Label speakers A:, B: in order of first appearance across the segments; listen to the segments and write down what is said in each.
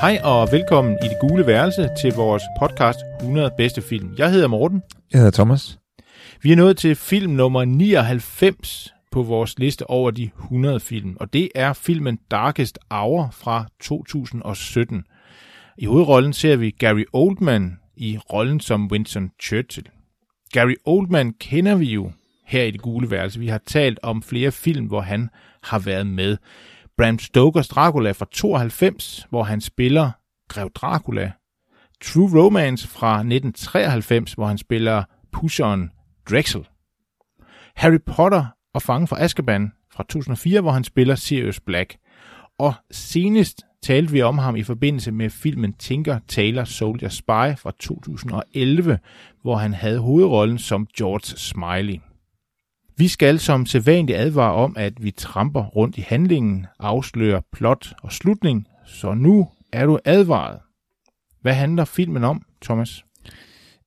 A: Hej og velkommen i det gule værelse til vores podcast 100 bedste film. Jeg hedder Morten.
B: Jeg hedder Thomas.
A: Vi er nået til film nummer 99 på vores liste over de 100 film, og det er filmen Darkest Hour fra 2017. I hovedrollen ser vi Gary Oldman i rollen som Winston Churchill. Gary Oldman kender vi jo her i det gule værelse. Vi har talt om flere film, hvor han har været med. Bram Stokers Dracula fra 92, hvor han spiller Grev Dracula. True Romance fra 1993, hvor han spiller pusheren Drexel. Harry Potter og Fange fra Azkaban fra 2004, hvor han spiller Sirius Black. Og senest talte vi om ham i forbindelse med filmen Tinker Tailor Soldier Spy fra 2011, hvor han havde hovedrollen som George Smiley. Vi skal som sædvanligt advare om, at vi tramper rundt i handlingen, afslører plot og slutning, så nu er du advaret. Hvad handler filmen om, Thomas?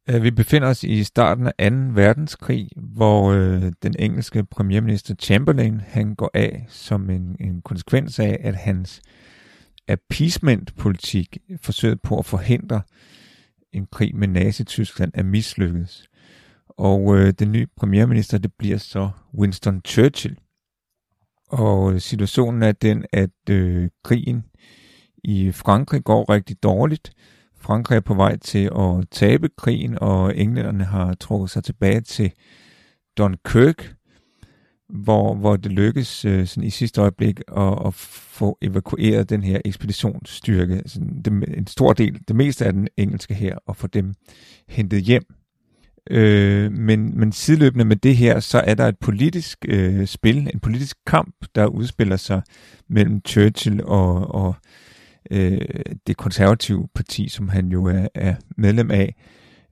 B: Øh, vi befinder os i starten af 2. verdenskrig, hvor øh, den engelske premierminister Chamberlain han går af som en, en konsekvens af, at hans appeasement-politik, forsøget på at forhindre en krig med Nazi-Tyskland, er mislykkedes. Og øh, den nye premierminister, det bliver så Winston Churchill. Og øh, situationen er den, at øh, krigen i Frankrig går rigtig dårligt. Frankrig er på vej til at tabe krigen, og englænderne har trukket sig tilbage til Dunkirk, hvor, hvor det lykkes øh, sådan i sidste øjeblik at, at få evakueret den her ekspeditionsstyrke, sådan det, en stor del, det meste af den engelske her, og få dem hentet hjem. Øh, men, men sideløbende med det her, så er der et politisk øh, spil, en politisk kamp, der udspiller sig mellem Churchill og, og øh, det konservative parti, som han jo er, er medlem af.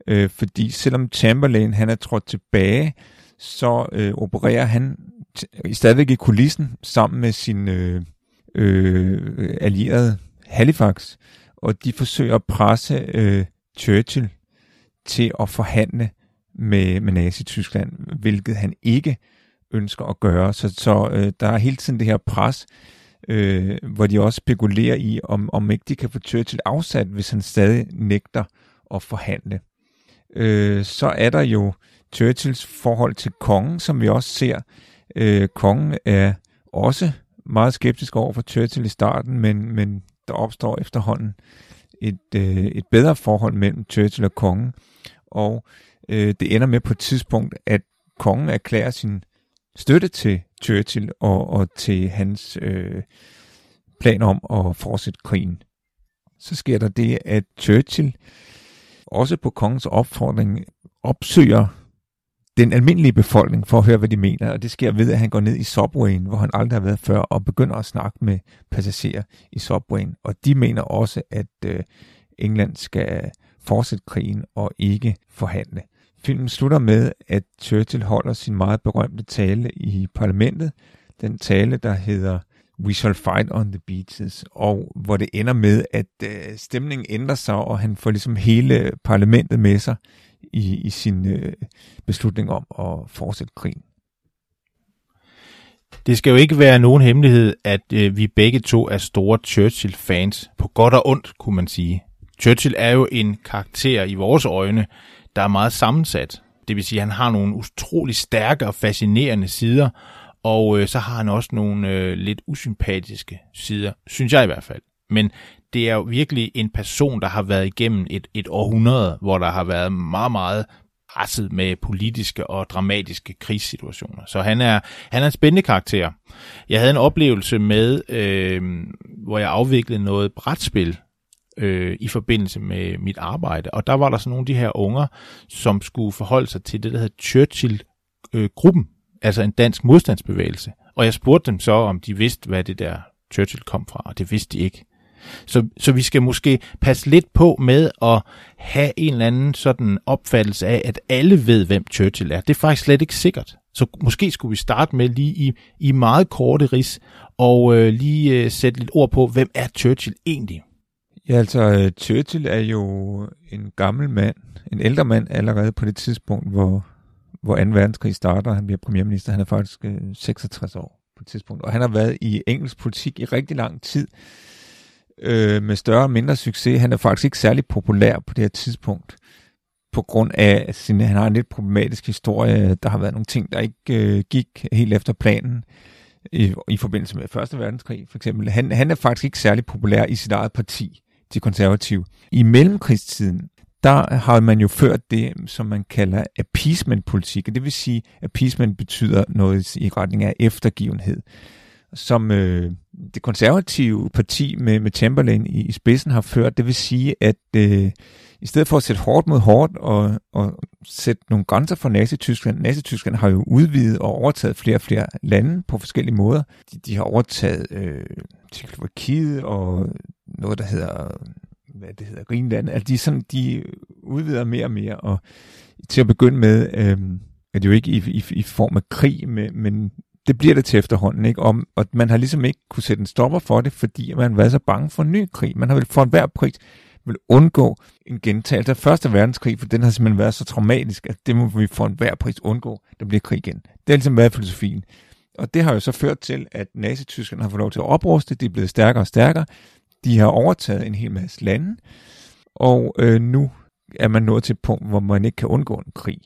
B: Øh, fordi selvom Chamberlain han er trådt tilbage, så øh, opererer han t- stadigvæk i kulissen sammen med sin øh, øh, allierede Halifax, og de forsøger at presse øh, Churchill til at forhandle med, med Nazi-Tyskland, hvilket han ikke ønsker at gøre. Så, så øh, der er hele tiden det her pres, øh, hvor de også spekulerer i, om, om ikke de kan få Churchill afsat, hvis han stadig nægter at forhandle. Øh, så er der jo Churchills forhold til kongen, som vi også ser. Øh, kongen er også meget skeptisk over for Churchill i starten, men, men der opstår efterhånden et, øh, et bedre forhold mellem Churchill og kongen, og øh, det ender med på et tidspunkt, at kongen erklærer sin støtte til Churchill og, og til hans øh, plan om at fortsætte krigen. Så sker der det, at Churchill også på kongens opfordring opsøger den almindelige befolkning for at høre, hvad de mener, og det sker ved, at han går ned i Subwayen, hvor han aldrig har været før, og begynder at snakke med passagerer i Subwayen. Og de mener også, at øh, England skal fortsætte krigen og ikke forhandle. Filmen slutter med, at Churchill holder sin meget berømte tale i parlamentet. Den tale, der hedder We shall fight on the beaches, og hvor det ender med, at øh, stemningen ændrer sig, og han får ligesom hele parlamentet med sig i, i sin øh, beslutning om at fortsætte krigen.
A: Det skal jo ikke være nogen hemmelighed, at øh, vi begge to er store Churchill-fans, på godt og ondt, kunne man sige. Churchill er jo en karakter i vores øjne, der er meget sammensat. Det vil sige, at han har nogle utrolig stærke og fascinerende sider, og øh, så har han også nogle øh, lidt usympatiske sider, synes jeg i hvert fald. Men det er jo virkelig en person, der har været igennem et, et århundrede, hvor der har været meget, meget presset med politiske og dramatiske krigssituationer. Så han er, han er en spændende karakter. Jeg havde en oplevelse med, øh, hvor jeg afviklede noget brætspil øh, i forbindelse med mit arbejde. Og der var der sådan nogle af de her unger, som skulle forholde sig til det, der hedder Churchill-gruppen. altså en dansk modstandsbevægelse. Og jeg spurgte dem så, om de vidste, hvad det der Churchill kom fra, og det vidste de ikke. Så, så vi skal måske passe lidt på med at have en eller anden sådan opfattelse af, at alle ved, hvem Churchill er. Det er faktisk slet ikke sikkert. Så måske skulle vi starte med lige i, i meget korte ris og øh, lige øh, sætte lidt ord på, hvem er Churchill egentlig?
B: Ja, altså øh, Churchill er jo en gammel mand, en ældre mand allerede på det tidspunkt, hvor, hvor 2. verdenskrig starter. Han bliver premierminister. Han er faktisk øh, 66 år på et tidspunkt. Og han har været i engelsk politik i rigtig lang tid øh, med større og mindre succes. Han er faktisk ikke særlig populær på det her tidspunkt på grund af, at sin, han har en lidt problematisk historie. Der har været nogle ting, der ikke øh, gik helt efter planen i, i forbindelse med Første Verdenskrig, for eksempel. Han, han er faktisk ikke særlig populær i sit eget parti, de konservative. I mellemkrigstiden, der har man jo ført det, som man kalder appeasement-politik, og det vil sige, at appeasement betyder noget i retning af eftergivenhed som øh, det konservative parti med, med Chamberlain i, i spidsen har ført. Det vil sige, at øh, i stedet for at sætte hårdt mod hårdt og, og sætte nogle grænser for Nazi-Tyskland, Nazi-Tyskland har jo udvidet og overtaget flere og flere lande på forskellige måder. De, de har overtaget øh, Tjekkoslovakiet og noget, der hedder hvad det hedder, Greenland. Altså de, sådan, de udvider mere og mere, og til at begynde med, øh, er det jo ikke i, i, i form af krig, men, men det bliver det til efterhånden, ikke? Og, og man har ligesom ikke kunne sætte en stopper for det, fordi man har været så bange for en ny krig. Man har vel for enhver pris vil undgå en gentagelse af Første Verdenskrig, for den har simpelthen været så traumatisk, at det må vi for enhver pris undgå, der bliver krig igen. Det har ligesom været filosofien. Og det har jo så ført til, at Nazi-Tyskland har fået lov til at opruste, de er blevet stærkere og stærkere, de har overtaget en hel masse lande, og øh, nu er man nået til et punkt, hvor man ikke kan undgå en krig.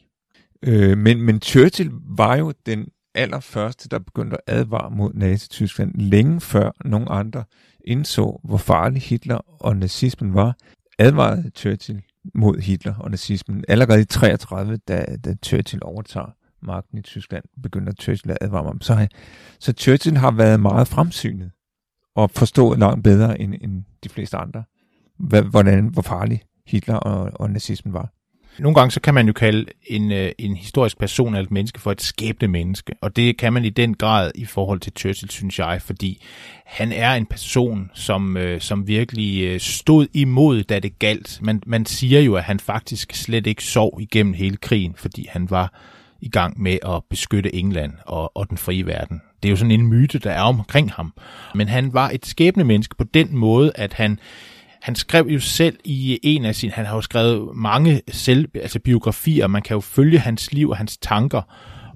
B: Øh, men, men Churchill var jo den allerførste, der begyndte at advare mod Nazi-Tyskland, længe før nogen andre indså, hvor farlig Hitler og nazismen var, advarede Churchill mod Hitler og nazismen. Allerede i 33, da, da Churchill overtager magten i Tyskland, begynder Churchill at advare om. Så, så Churchill har været meget fremsynet og forstå langt bedre end, end de fleste andre, hvordan, hvor farlig Hitler og, og nazismen var.
A: Nogle gange så kan man jo kalde en, øh, en historisk person eller et menneske for et skæbne menneske, og det kan man i den grad i forhold til Churchill, synes jeg, fordi han er en person, som, øh, som virkelig øh, stod imod, da det galt. Man, man siger jo, at han faktisk slet ikke sov igennem hele krigen, fordi han var i gang med at beskytte England og, og den frie verden. Det er jo sådan en myte, der er omkring ham. Men han var et skæbne menneske på den måde, at han han skrev jo selv i en af sine, han har jo skrevet mange selv, altså biografier, man kan jo følge hans liv og hans tanker,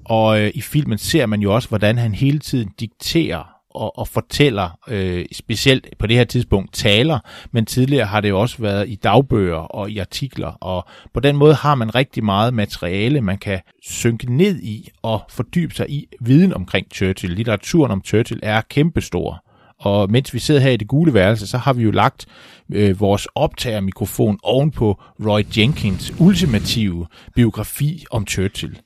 A: og øh, i filmen ser man jo også, hvordan han hele tiden dikterer og, og fortæller, øh, specielt på det her tidspunkt, taler, men tidligere har det jo også været i dagbøger og i artikler, og på den måde har man rigtig meget materiale, man kan synke ned i og fordybe sig i viden omkring Churchill. Litteraturen om Churchill er kæmpestor. Og mens vi sidder her i det gule værelse, så har vi jo lagt øh, vores optagermikrofon oven på Roy Jenkins ultimative biografi om Churchill.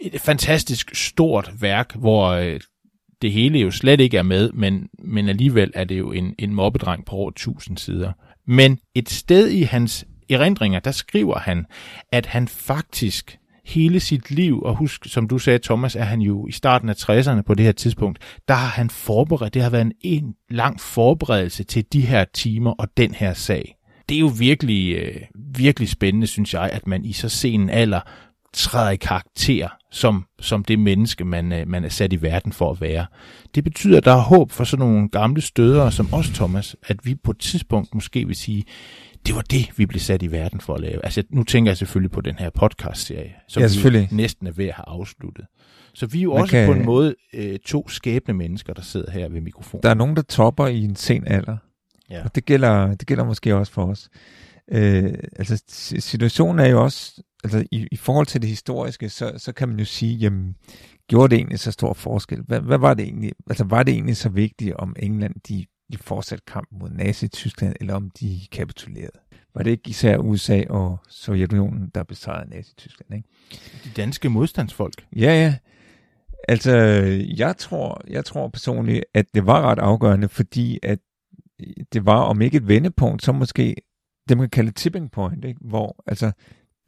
A: Et fantastisk stort værk, hvor øh, det hele jo slet ikke er med, men, men alligevel er det jo en, en mobbedreng på over 1000 sider. Men et sted i hans erindringer, der skriver han, at han faktisk hele sit liv, og husk, som du sagde, Thomas, er han jo i starten af 60'erne på det her tidspunkt, der har han forberedt, det har været en, en lang forberedelse til de her timer og den her sag. Det er jo virkelig, øh, virkelig spændende, synes jeg, at man i så sen alder træder i karakter som, som det menneske, man, øh, man er sat i verden for at være. Det betyder, at der er håb for sådan nogle gamle støder som os, Thomas, at vi på et tidspunkt måske vil sige, det var det, vi blev sat i verden for at lave. Altså, nu tænker jeg selvfølgelig på den her podcast-serie, som ja, vi næsten er ved at have afsluttet. Så vi er jo Man også kan... på en måde øh, to skæbne mennesker, der sidder her ved mikrofonen.
B: Der er nogen, der topper i en sen alder. Ja. Og det gælder, det gælder måske også for os. Øh, altså, situationen er jo også, altså i, i forhold til det historiske, så, så kan man jo sige, jamen, gjorde det egentlig så stor forskel? Hvad, hvad var det egentlig? Altså, var det egentlig så vigtigt, om England, de de fortsatte kampen mod Nazi-Tyskland, eller om de kapitulerede. Var det ikke især USA og Sovjetunionen, der besejrede Nazi-Tyskland? Ikke?
A: De danske modstandsfolk?
B: Ja, ja. Altså, jeg tror, jeg tror personligt, at det var ret afgørende, fordi at det var, om ikke et vendepunkt, så måske det, man kan kalde tipping point, ikke? hvor altså,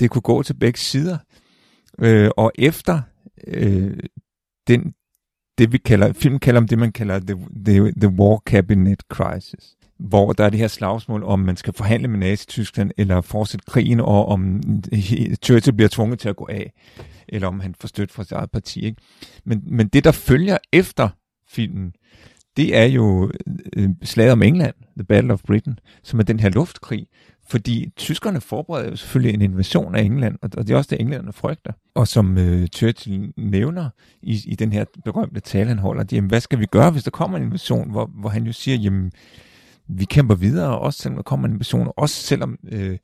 B: det kunne gå til begge sider. Øh, og efter øh, den, det vi kalder, filmen kalder om det, man kalder the, the, the War Cabinet Crisis hvor der er det her slagsmål, om man skal forhandle med Nazi-Tyskland, eller fortsætte krigen, og om Churchill bliver tvunget til at gå af, eller om han får støtte fra sit eget parti. Ikke? Men, men det, der følger efter filmen, det er jo øh, slaget om England, The Battle of Britain, som er den her luftkrig, fordi tyskerne forbereder jo selvfølgelig en invasion af England, og det er også det, englænderne frygter. Og som øh, Churchill nævner i, i den her berømte tale, han holder, jamen hvad skal vi gøre, hvis der kommer en invasion, hvor, hvor han jo siger, jamen vi kæmper videre, også selvom der kommer en invasion, også selvom øh,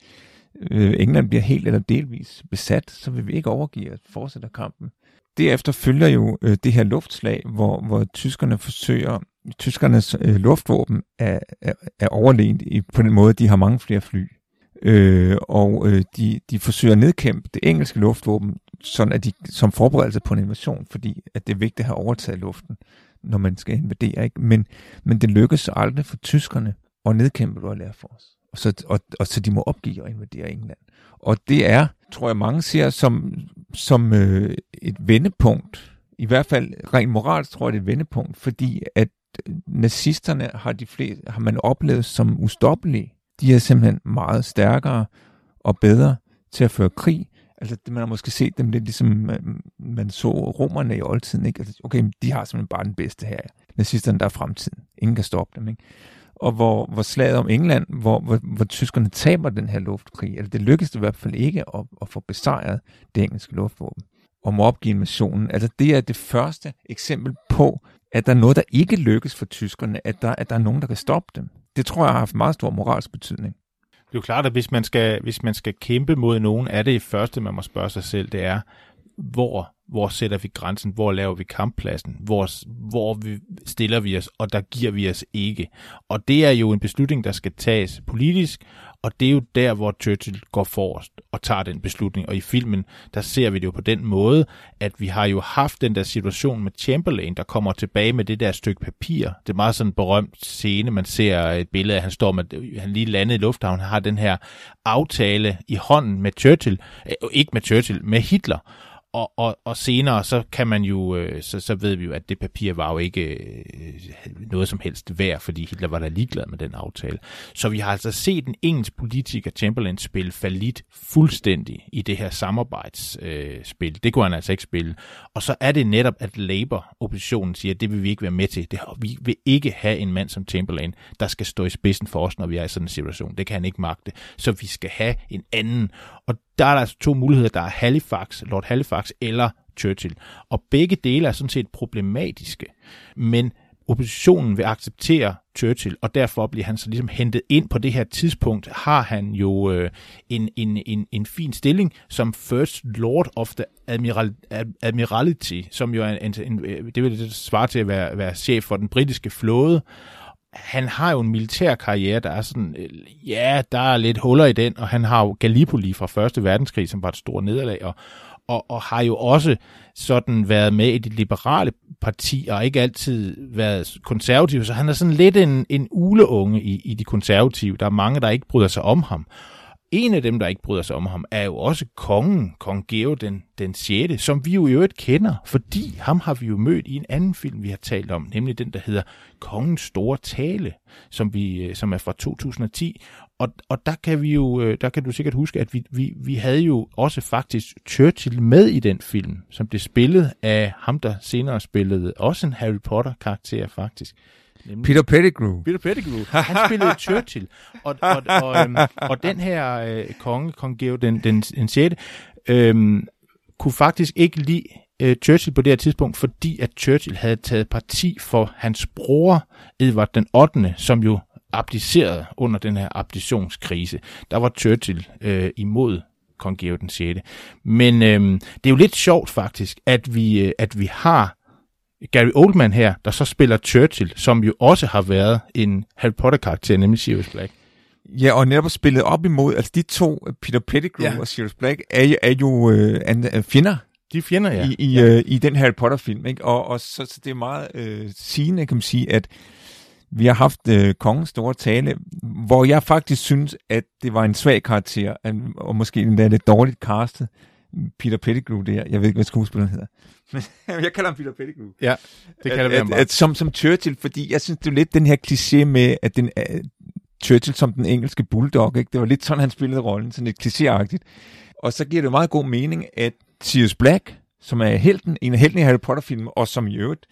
B: øh, England bliver helt eller delvis besat, så vil vi ikke overgive at fortsætte kampen. Derefter følger jo øh, det her luftslag, hvor, hvor tyskerne forsøger, tyskernes øh, luftvåben er, er, er overlegent i, på den måde, de har mange flere fly. Øh, og øh, de, de forsøger at nedkæmpe det engelske luftvåben, sådan at de, som forberedelse på en invasion, fordi at det er vigtigt at have overtaget luften når man skal invadere. Ikke? Men, men det lykkes aldrig for tyskerne at nedkæmpe Royal Air Force. Og så, og, og så de må opgive at invadere England. Og det er, tror jeg mange ser som, som øh, et vendepunkt. I hvert fald rent moralsk tror jeg det er et vendepunkt, fordi at nazisterne har, de flest, har man oplevet som ustoppelige. De er simpelthen meget stærkere og bedre til at føre krig, Altså, man har måske set dem lidt ligesom man, man så romerne i oldtiden, ikke? Altså, okay, de har simpelthen bare den bedste her. Nazisterne, der er fremtiden. Ingen kan stoppe dem, ikke? Og hvor, hvor slaget om England, hvor, hvor, hvor tyskerne taber den her luftkrig, eller det lykkedes i hvert fald ikke at, at få besejret det engelske luftvåben, og må opgive invasionen. Altså, det er det første eksempel på, at der er noget, der ikke lykkes for tyskerne, at der, at der er nogen, der kan stoppe dem. Det tror jeg har haft meget stor moralsk betydning.
A: Det er jo klart, at hvis man skal, hvis man skal kæmpe mod nogen, er det første, man må spørge sig selv, det er, hvor, hvor sætter vi grænsen, hvor laver vi kamppladsen, hvor, hvor vi stiller vi os, og der giver vi os ikke. Og det er jo en beslutning, der skal tages politisk, og det er jo der, hvor Churchill går forrest og tager den beslutning. Og i filmen, der ser vi det jo på den måde, at vi har jo haft den der situation med Chamberlain, der kommer tilbage med det der stykke papir. Det er meget sådan en berømt scene, man ser et billede af, han står med, han lige landet i lufthavnen, han har den her aftale i hånden med Churchill, øh, ikke med Churchill, med Hitler og, og, og senere, så kan man jo, øh, så, så ved vi jo, at det papir var jo ikke øh, noget som helst værd, fordi Hitler var da ligeglad med den aftale. Så vi har altså set en engelsk politiker, Chamberlain, spille falit fuldstændig i det her samarbejdsspil. Øh, det kunne han altså ikke spille. Og så er det netop, at Labour-oppositionen siger, at det vil vi ikke være med til. Det, vi vil ikke have en mand som Chamberlain, der skal stå i spidsen for os, når vi er i sådan en situation. Det kan han ikke magte. Så vi skal have en anden. Og der er der altså to muligheder. Der er Halifax, Lord Halifax eller Churchill. Og begge dele er sådan set problematiske. Men oppositionen vil acceptere Churchill, og derfor bliver han så ligesom hentet ind på det her tidspunkt, har han jo øh, en, en, en, en fin stilling som First Lord of the Admiral, Admiralty, som jo er en, en, en øh, det vil det svare til at være, være chef for den britiske flåde, han har jo en militær karriere, der er sådan, øh, ja, der er lidt huller i den, og han har jo Gallipoli fra Første Verdenskrig, som var et stort nederlag, og, og, og har jo også sådan været med i det liberale parti, og ikke altid været konservativ, så han er sådan lidt en, en uleunge i, i de konservative. Der er mange, der ikke bryder sig om ham. En af dem, der ikke bryder sig om ham, er jo også kongen, kong Geo den, den 6., som vi jo i øvrigt kender, fordi ham har vi jo mødt i en anden film, vi har talt om, nemlig den, der hedder Kongens Store Tale, som, vi, øh, som er fra 2010. Og, og der kan vi jo, øh, der kan du sikkert huske, at vi, vi, vi havde jo også faktisk Churchill med i den film, som blev spillet af ham, der senere spillede også en Harry Potter-karakter faktisk.
B: Nemlig Peter Pettigrew.
A: Peter Pettigrew. Han spillede Churchill. Og, og, og, øhm, og den her øh, konge, kong Georg den, den, den 6., øhm, kunne faktisk ikke lide øh, Churchill på det her tidspunkt, fordi at Churchill havde taget parti for hans bror, Edward den 8., som jo abdicerede under den her abditionskrise. Der var Churchill øh, imod kong Georg den 6. Men øh, det er jo lidt sjovt faktisk, at vi, øh, at vi har Gary Oldman her, der så spiller Churchill, som jo også har været en Harry Potter-karakter, nemlig Sirius Black.
B: Ja, og netop spillet op imod, altså de to, Peter Pettigrew ja. og Sirius Black, er, er jo øh, er fjender.
A: De er fjender, ja.
B: I, i, ja. Øh, i den Harry Potter-film, ikke? Og, og så, så det er meget øh, sigende, kan man sige, at vi har haft øh, kongens store tale, hvor jeg faktisk synes, at det var en svag karakter, og måske endda lidt dårligt castet, Peter Pettigrew der. Jeg ved ikke, hvad skuespilleren hedder. Men jeg kalder ham Peter Pettigrew.
A: Ja, det kalder
B: at,
A: vi ham
B: at,
A: bare.
B: at, som, som Churchill, fordi jeg synes, det er lidt den her kliché med, at den, uh, Churchill som den engelske bulldog, ikke? det var lidt sådan, han spillede rollen, sådan lidt klichéagtigt. Og så giver det meget god mening, at Sirius Black, som er helten, en af helten i Harry Potter-filmen, og som i øvrigt,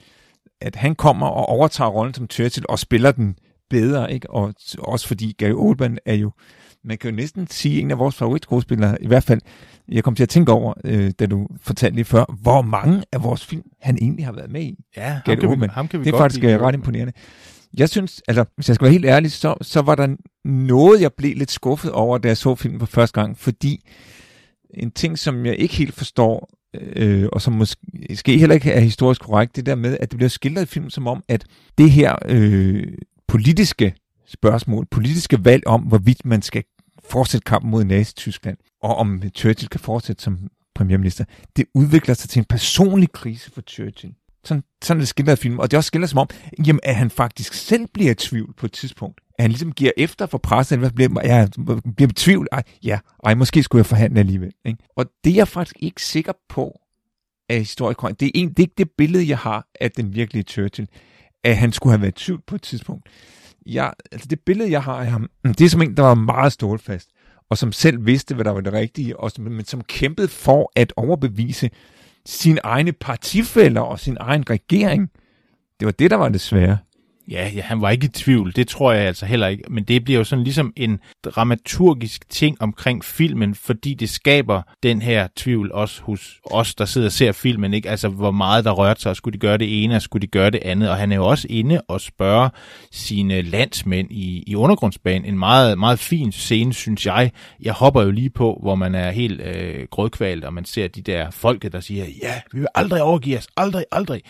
B: at han kommer og overtager rollen som Churchill og spiller den bedre, ikke? Og også fordi Gary Oldman er jo, man kan jo næsten sige, en af vores favoritskuespillere, i hvert fald, jeg kom til at tænke over, øh, da du fortalte lige før, hvor mange af vores film, han egentlig har været med i.
A: Ja, ham kan, vi, ham kan vi
B: Det er faktisk
A: lide.
B: øh, ret imponerende. Jeg synes, altså, hvis jeg skal være helt ærlig, så, så var der noget, jeg blev lidt skuffet over, da jeg så filmen for første gang, fordi en ting, som jeg ikke helt forstår, øh, og som måske heller ikke er historisk korrekt, det der med, at det bliver skildret i filmen som om, at det her øh, politiske spørgsmål, politiske valg om, hvorvidt man skal fortsætte kampen mod Nazi-Tyskland, og om Churchill kan fortsætte som premierminister, det udvikler sig til en personlig krise for Churchill. Sådan, sådan er det skildret film. Og det er også skildret som om, jamen, at han faktisk selv bliver i tvivl på et tidspunkt. At han ligesom giver efter for pressen, eller hvad bliver, ja, bliver i tvivl. Ej, ja, ej, måske skulle jeg forhandle alligevel. Ikke? Og det er jeg faktisk ikke sikker på, af historikeren. Det er, en, det er ikke det billede, jeg har af den virkelige Churchill, at han skulle have været i tvivl på et tidspunkt. Jeg, altså det billede, jeg har af ham, mm, det er som en, der var meget stålfast, og som selv vidste, hvad der var det rigtige, og som, men som kæmpede for at overbevise sine egne partifælder og sin egen regering. Det var det, der var det svære.
A: Ja, ja, han var ikke i tvivl. Det tror jeg altså heller ikke. Men det bliver jo sådan ligesom en dramaturgisk ting omkring filmen, fordi det skaber den her tvivl også hos os, der sidder og ser filmen. Ikke? Altså, hvor meget der rørte sig, og skulle de gøre det ene, og skulle de gøre det andet. Og han er jo også inde og spørger sine landsmænd i, i undergrundsbanen. En meget, meget fin scene, synes jeg. Jeg hopper jo lige på, hvor man er helt øh, grødkvalt, og man ser de der folket, der siger, ja, vi vil aldrig overgive os. Aldrig, aldrig.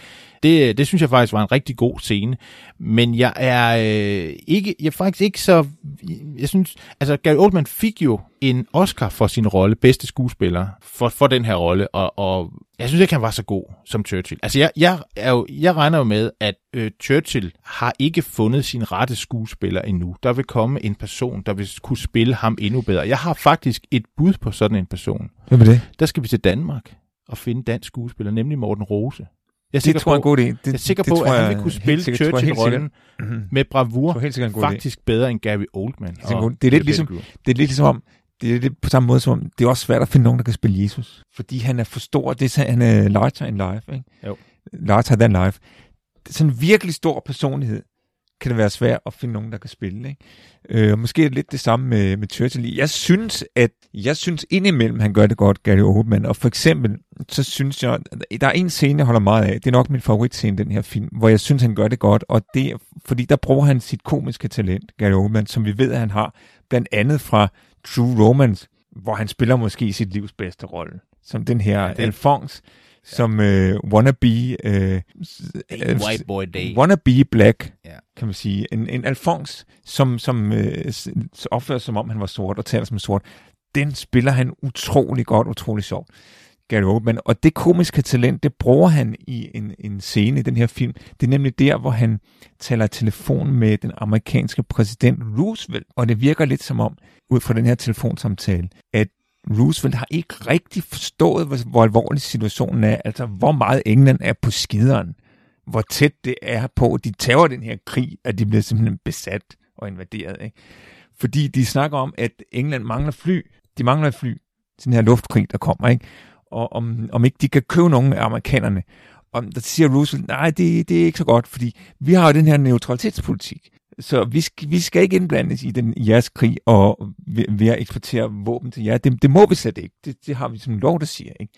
A: Det, det synes jeg faktisk var en rigtig god scene. Men jeg er øh, ikke, jeg er faktisk ikke så, jeg synes, altså Gary Oldman fik jo en Oscar for sin rolle, bedste skuespiller, for, for den her rolle, og, og jeg synes ikke, han var så god som Churchill. Altså jeg, jeg, er jo, jeg regner jo med, at øh, Churchill har ikke fundet sin rette skuespiller endnu. Der vil komme en person, der vil kunne spille ham endnu bedre. Jeg har faktisk et bud på sådan en person.
B: Hvad med det?
A: Der skal vi til Danmark og finde dansk skuespiller, nemlig Morten Rose. Jeg er
B: Det
A: sikker
B: tror jeg er en
A: på,
B: god idé. Det,
A: jeg er sikker
B: det
A: på,
B: tror
A: at han vil kunne spille Churchill-rollen.
B: Mhm.
A: med bravur
B: helt god idé.
A: faktisk bedre end Gary Oldman.
B: det er lidt ligesom-. Det er lidt ligesom om, det er lidt på samme måde som om, det er også svært at finde nogen, der kan spille Jesus. Fordi han er for stor. Det er han er larger in life, ikke?
A: Jo.
B: Larger than life. Det er sådan en virkelig stor personlighed kan det være svært at finde nogen, der kan spille. Ikke? Øh, måske er det lidt det samme med, med Churchill. Jeg synes, at jeg synes indimellem, han gør det godt, Gary Oldman. Og for eksempel, så synes jeg, der er en scene, jeg holder meget af. Det er nok min favoritscene, den her film, hvor jeg synes, han gør det godt. Og det er, fordi der bruger han sit komiske talent, Gary Oldman, som vi ved, at han har. Blandt andet fra True Romance, hvor han spiller måske sit livs bedste rolle. Som den her
A: ja, det-
B: Alphonse, som øh, wannabe... Øh,
A: white boy day.
B: Wannabe Black,
A: Ja.
B: kan man sige. En, en Alphonse, som, som øh, opfører som om han var sort og taler som sort. Den spiller han utrolig godt, utrolig sjovt. Gary Oldman. Og det komiske talent, det bruger han i en, en scene i den her film. Det er nemlig der, hvor han taler telefon med den amerikanske præsident Roosevelt. Og det virker lidt som om, ud fra den her telefonsamtale, at Roosevelt har ikke rigtig forstået, hvor, hvor alvorlig situationen er. Altså, hvor meget England er på skideren. Hvor tæt det er på, at de tager den her krig, at de bliver simpelthen besat og invaderet. Ikke? Fordi de snakker om, at England mangler fly. De mangler et fly til den her luftkrig, der kommer. Ikke? Og om, om ikke de kan købe nogen af amerikanerne. Og der siger Roosevelt, nej, det, det er ikke så godt, fordi vi har jo den her neutralitetspolitik. Så vi skal, vi skal ikke indblandes i den i jeres krig og ved, ved at eksportere våben til jer. Det, det må vi slet ikke. Det, det har vi som lov, der siger. Ikke?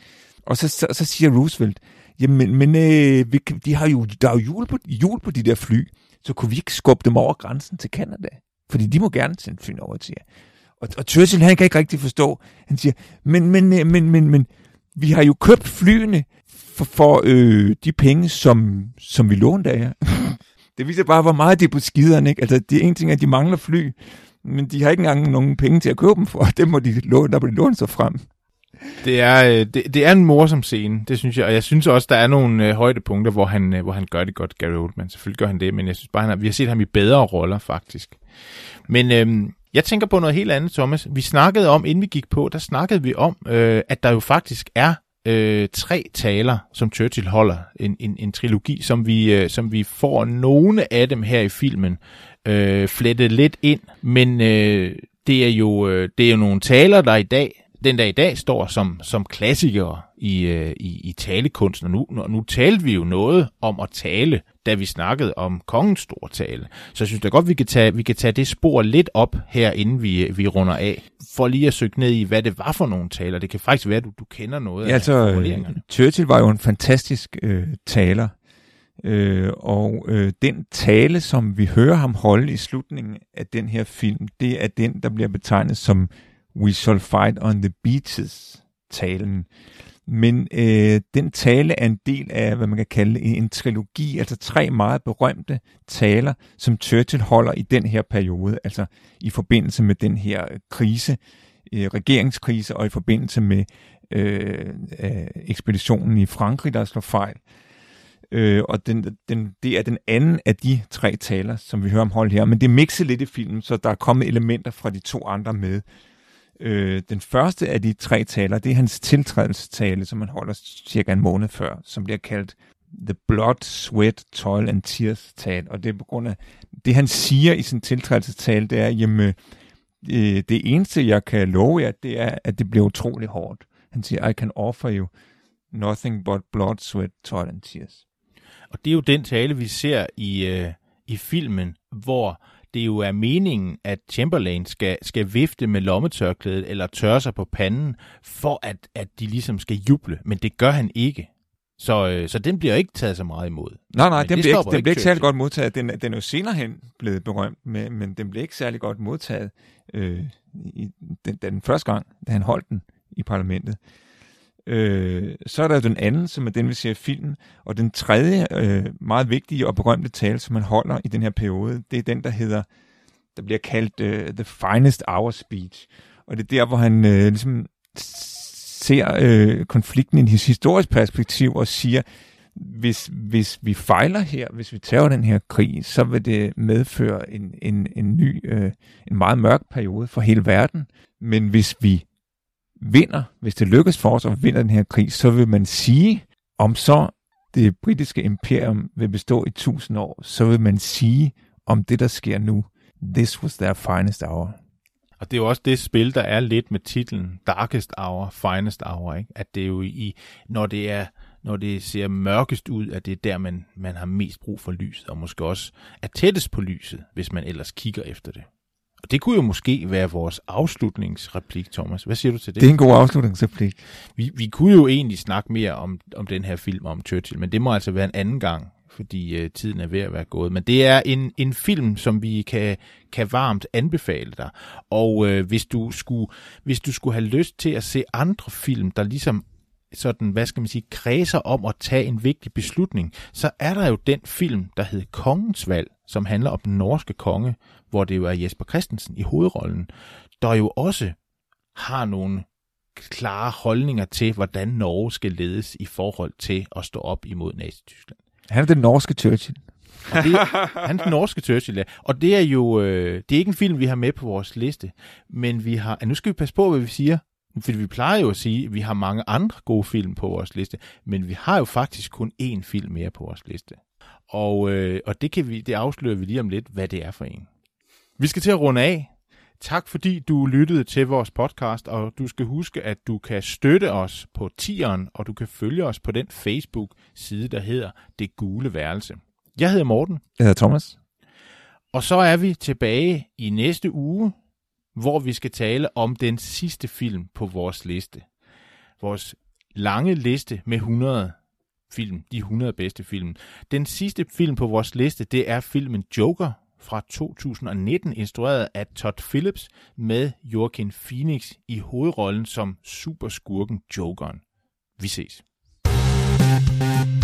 B: Og så, så, så siger Roosevelt, jamen, men øh, vi, de har jo, der er jo jul på, jul på de der fly, så kunne vi ikke skubbe dem over grænsen til Canada? Fordi de må gerne sende fly over til jer. Og, og Churchill, han kan ikke rigtig forstå. Han siger, men, men, øh, men, men, men, vi har jo købt flyene for, for øh, de penge, som, som vi lånte af jer det viser bare, hvor meget de er på skideren, ikke? Altså, det er en ting, at de mangler fly, men de har ikke engang nogen penge til at købe dem for. Det må de låne, der må de låne sig frem.
A: Det er, øh, det, det er en morsom scene, det synes jeg. Og jeg synes også, der er nogle øh, højdepunkter, hvor han, øh, hvor han gør det godt, Gary Oldman. Selvfølgelig gør han det, men jeg synes bare, han har, vi har set ham i bedre roller, faktisk. Men øh, Jeg tænker på noget helt andet, Thomas. Vi snakkede om, inden vi gik på, der snakkede vi om, øh, at der jo faktisk er øh, tre taler, som Churchill holder. En, en, en trilogi, som vi, øh, som vi får nogle af dem her i filmen øh, flettet lidt ind. Men øh, det, er jo, øh, det er jo nogle taler, der i dag den dag i dag står som, som klassikere i, øh, i, i talekunsten. Og nu, nu talte vi jo noget om at tale, da vi snakkede om kongens store tale. Så jeg synes da godt, vi kan tage, vi kan tage det spor lidt op her, inden vi, vi runder af. For lige at søge ned i, hvad det var for nogle taler. Det kan faktisk være, at du, du kender noget
B: ja,
A: af
B: altså. Churchill var jo en fantastisk øh, taler. Øh, og øh, den tale, som vi hører ham holde i slutningen af den her film, det er den, der bliver betegnet som We Shall Fight on the Beaches talen. Men øh, den tale er en del af, hvad man kan kalde en, en trilogi, altså tre meget berømte taler, som Churchill holder i den her periode, altså i forbindelse med den her krise, øh, regeringskrise, og i forbindelse med øh, øh, ekspeditionen i Frankrig, der slår fejl. Øh, og den, den, det er den anden af de tre taler, som vi hører om hold her. Men det er mixet lidt i filmen, så der er kommet elementer fra de to andre med. Øh, den første af de tre taler, det er hans tiltrædelsestale, som han holder cirka en måned før, som bliver kaldt The Blood, Sweat, Toil and Tears tale. Og det er på grund af, det han siger i sin tiltrædelsestale, det er, jamen, øh, det eneste, jeg kan love jer, det er, at det bliver utrolig hårdt. Han siger, I can offer you nothing but blood, sweat, toil and tears.
A: Og det er jo den tale, vi ser i, øh, i filmen, hvor det jo er meningen, at Chamberlain skal, skal vifte med lommetørklædet eller tørre sig på panden, for at, at de ligesom skal juble. Men det gør han ikke. Så, øh, så den bliver ikke taget så meget imod.
B: Nej, nej, den bliver, ikke, den bliver ikke særlig godt modtaget. Den, den er jo senere hen blevet berømt, men, men den bliver ikke særlig godt modtaget øh, i, den, den første gang, da han holdt den i parlamentet. Øh, så er der den anden, som er den, vi ser i filmen, og den tredje øh, meget vigtige og berømte tale, som man holder i den her periode, det er den, der hedder, der bliver kaldt øh, The Finest Hour Speech. Og det er der, hvor han øh, ligesom ser øh, konflikten i et historisk perspektiv og siger, hvis, hvis vi fejler her, hvis vi tager den her krig, så vil det medføre en, en, en ny, øh, en meget mørk periode for hele verden. Men hvis vi vinder, hvis det lykkes for os at vinde den her krig, så vil man sige, om så det britiske imperium vil bestå i tusind år, så vil man sige om det, der sker nu, this was their finest hour.
A: Og det er jo også det spil, der er lidt med titlen Darkest Hour, Finest Hour. Ikke? At det er jo i, når det er når det ser mørkest ud, at det er der, man, man har mest brug for lyset, og måske også er tættest på lyset, hvis man ellers kigger efter det. Og det kunne jo måske være vores afslutningsreplik, Thomas. Hvad siger du til det?
B: Det er en god afslutningsreplik.
A: Vi, vi kunne jo egentlig snakke mere om, om den her film om Churchill, men det må altså være en anden gang, fordi øh, tiden er ved at være gået. Men det er en, en film, som vi kan, kan varmt anbefale dig. Og øh, hvis, du skulle, hvis du skulle have lyst til at se andre film, der ligesom sådan, hvad skal man sige, kredser om at tage en vigtig beslutning, så er der jo den film, der hedder Kongens Valg, som handler om den norske konge, hvor det jo er Jesper Christensen i hovedrollen, der jo også har nogle klare holdninger til, hvordan Norge skal ledes i forhold til at stå op imod Nazi-Tyskland.
B: Han er den norske Churchill.
A: Og det, han er den norske Churchill, ja. Og det er jo øh, det er ikke en film, vi har med på vores liste, men vi har, nu skal vi passe på, hvad vi siger, fordi vi plejer jo at sige, at vi har mange andre gode film på vores liste, men vi har jo faktisk kun én film mere på vores liste. Og, øh, og det, kan vi, det afslører vi lige om lidt, hvad det er for en. Vi skal til at runde af. Tak fordi du lyttede til vores podcast, og du skal huske, at du kan støtte os på tieren, og du kan følge os på den Facebook-side, der hedder Det Gule Værelse. Jeg hedder Morten.
B: Jeg hedder Thomas.
A: Og så er vi tilbage i næste uge, hvor vi skal tale om den sidste film på vores liste. Vores lange liste med 100 film, de 100 bedste film. Den sidste film på vores liste, det er filmen Joker fra 2019, instrueret af Todd Phillips med Joaquin Phoenix i hovedrollen som superskurken Jokeren. Vi ses. thank you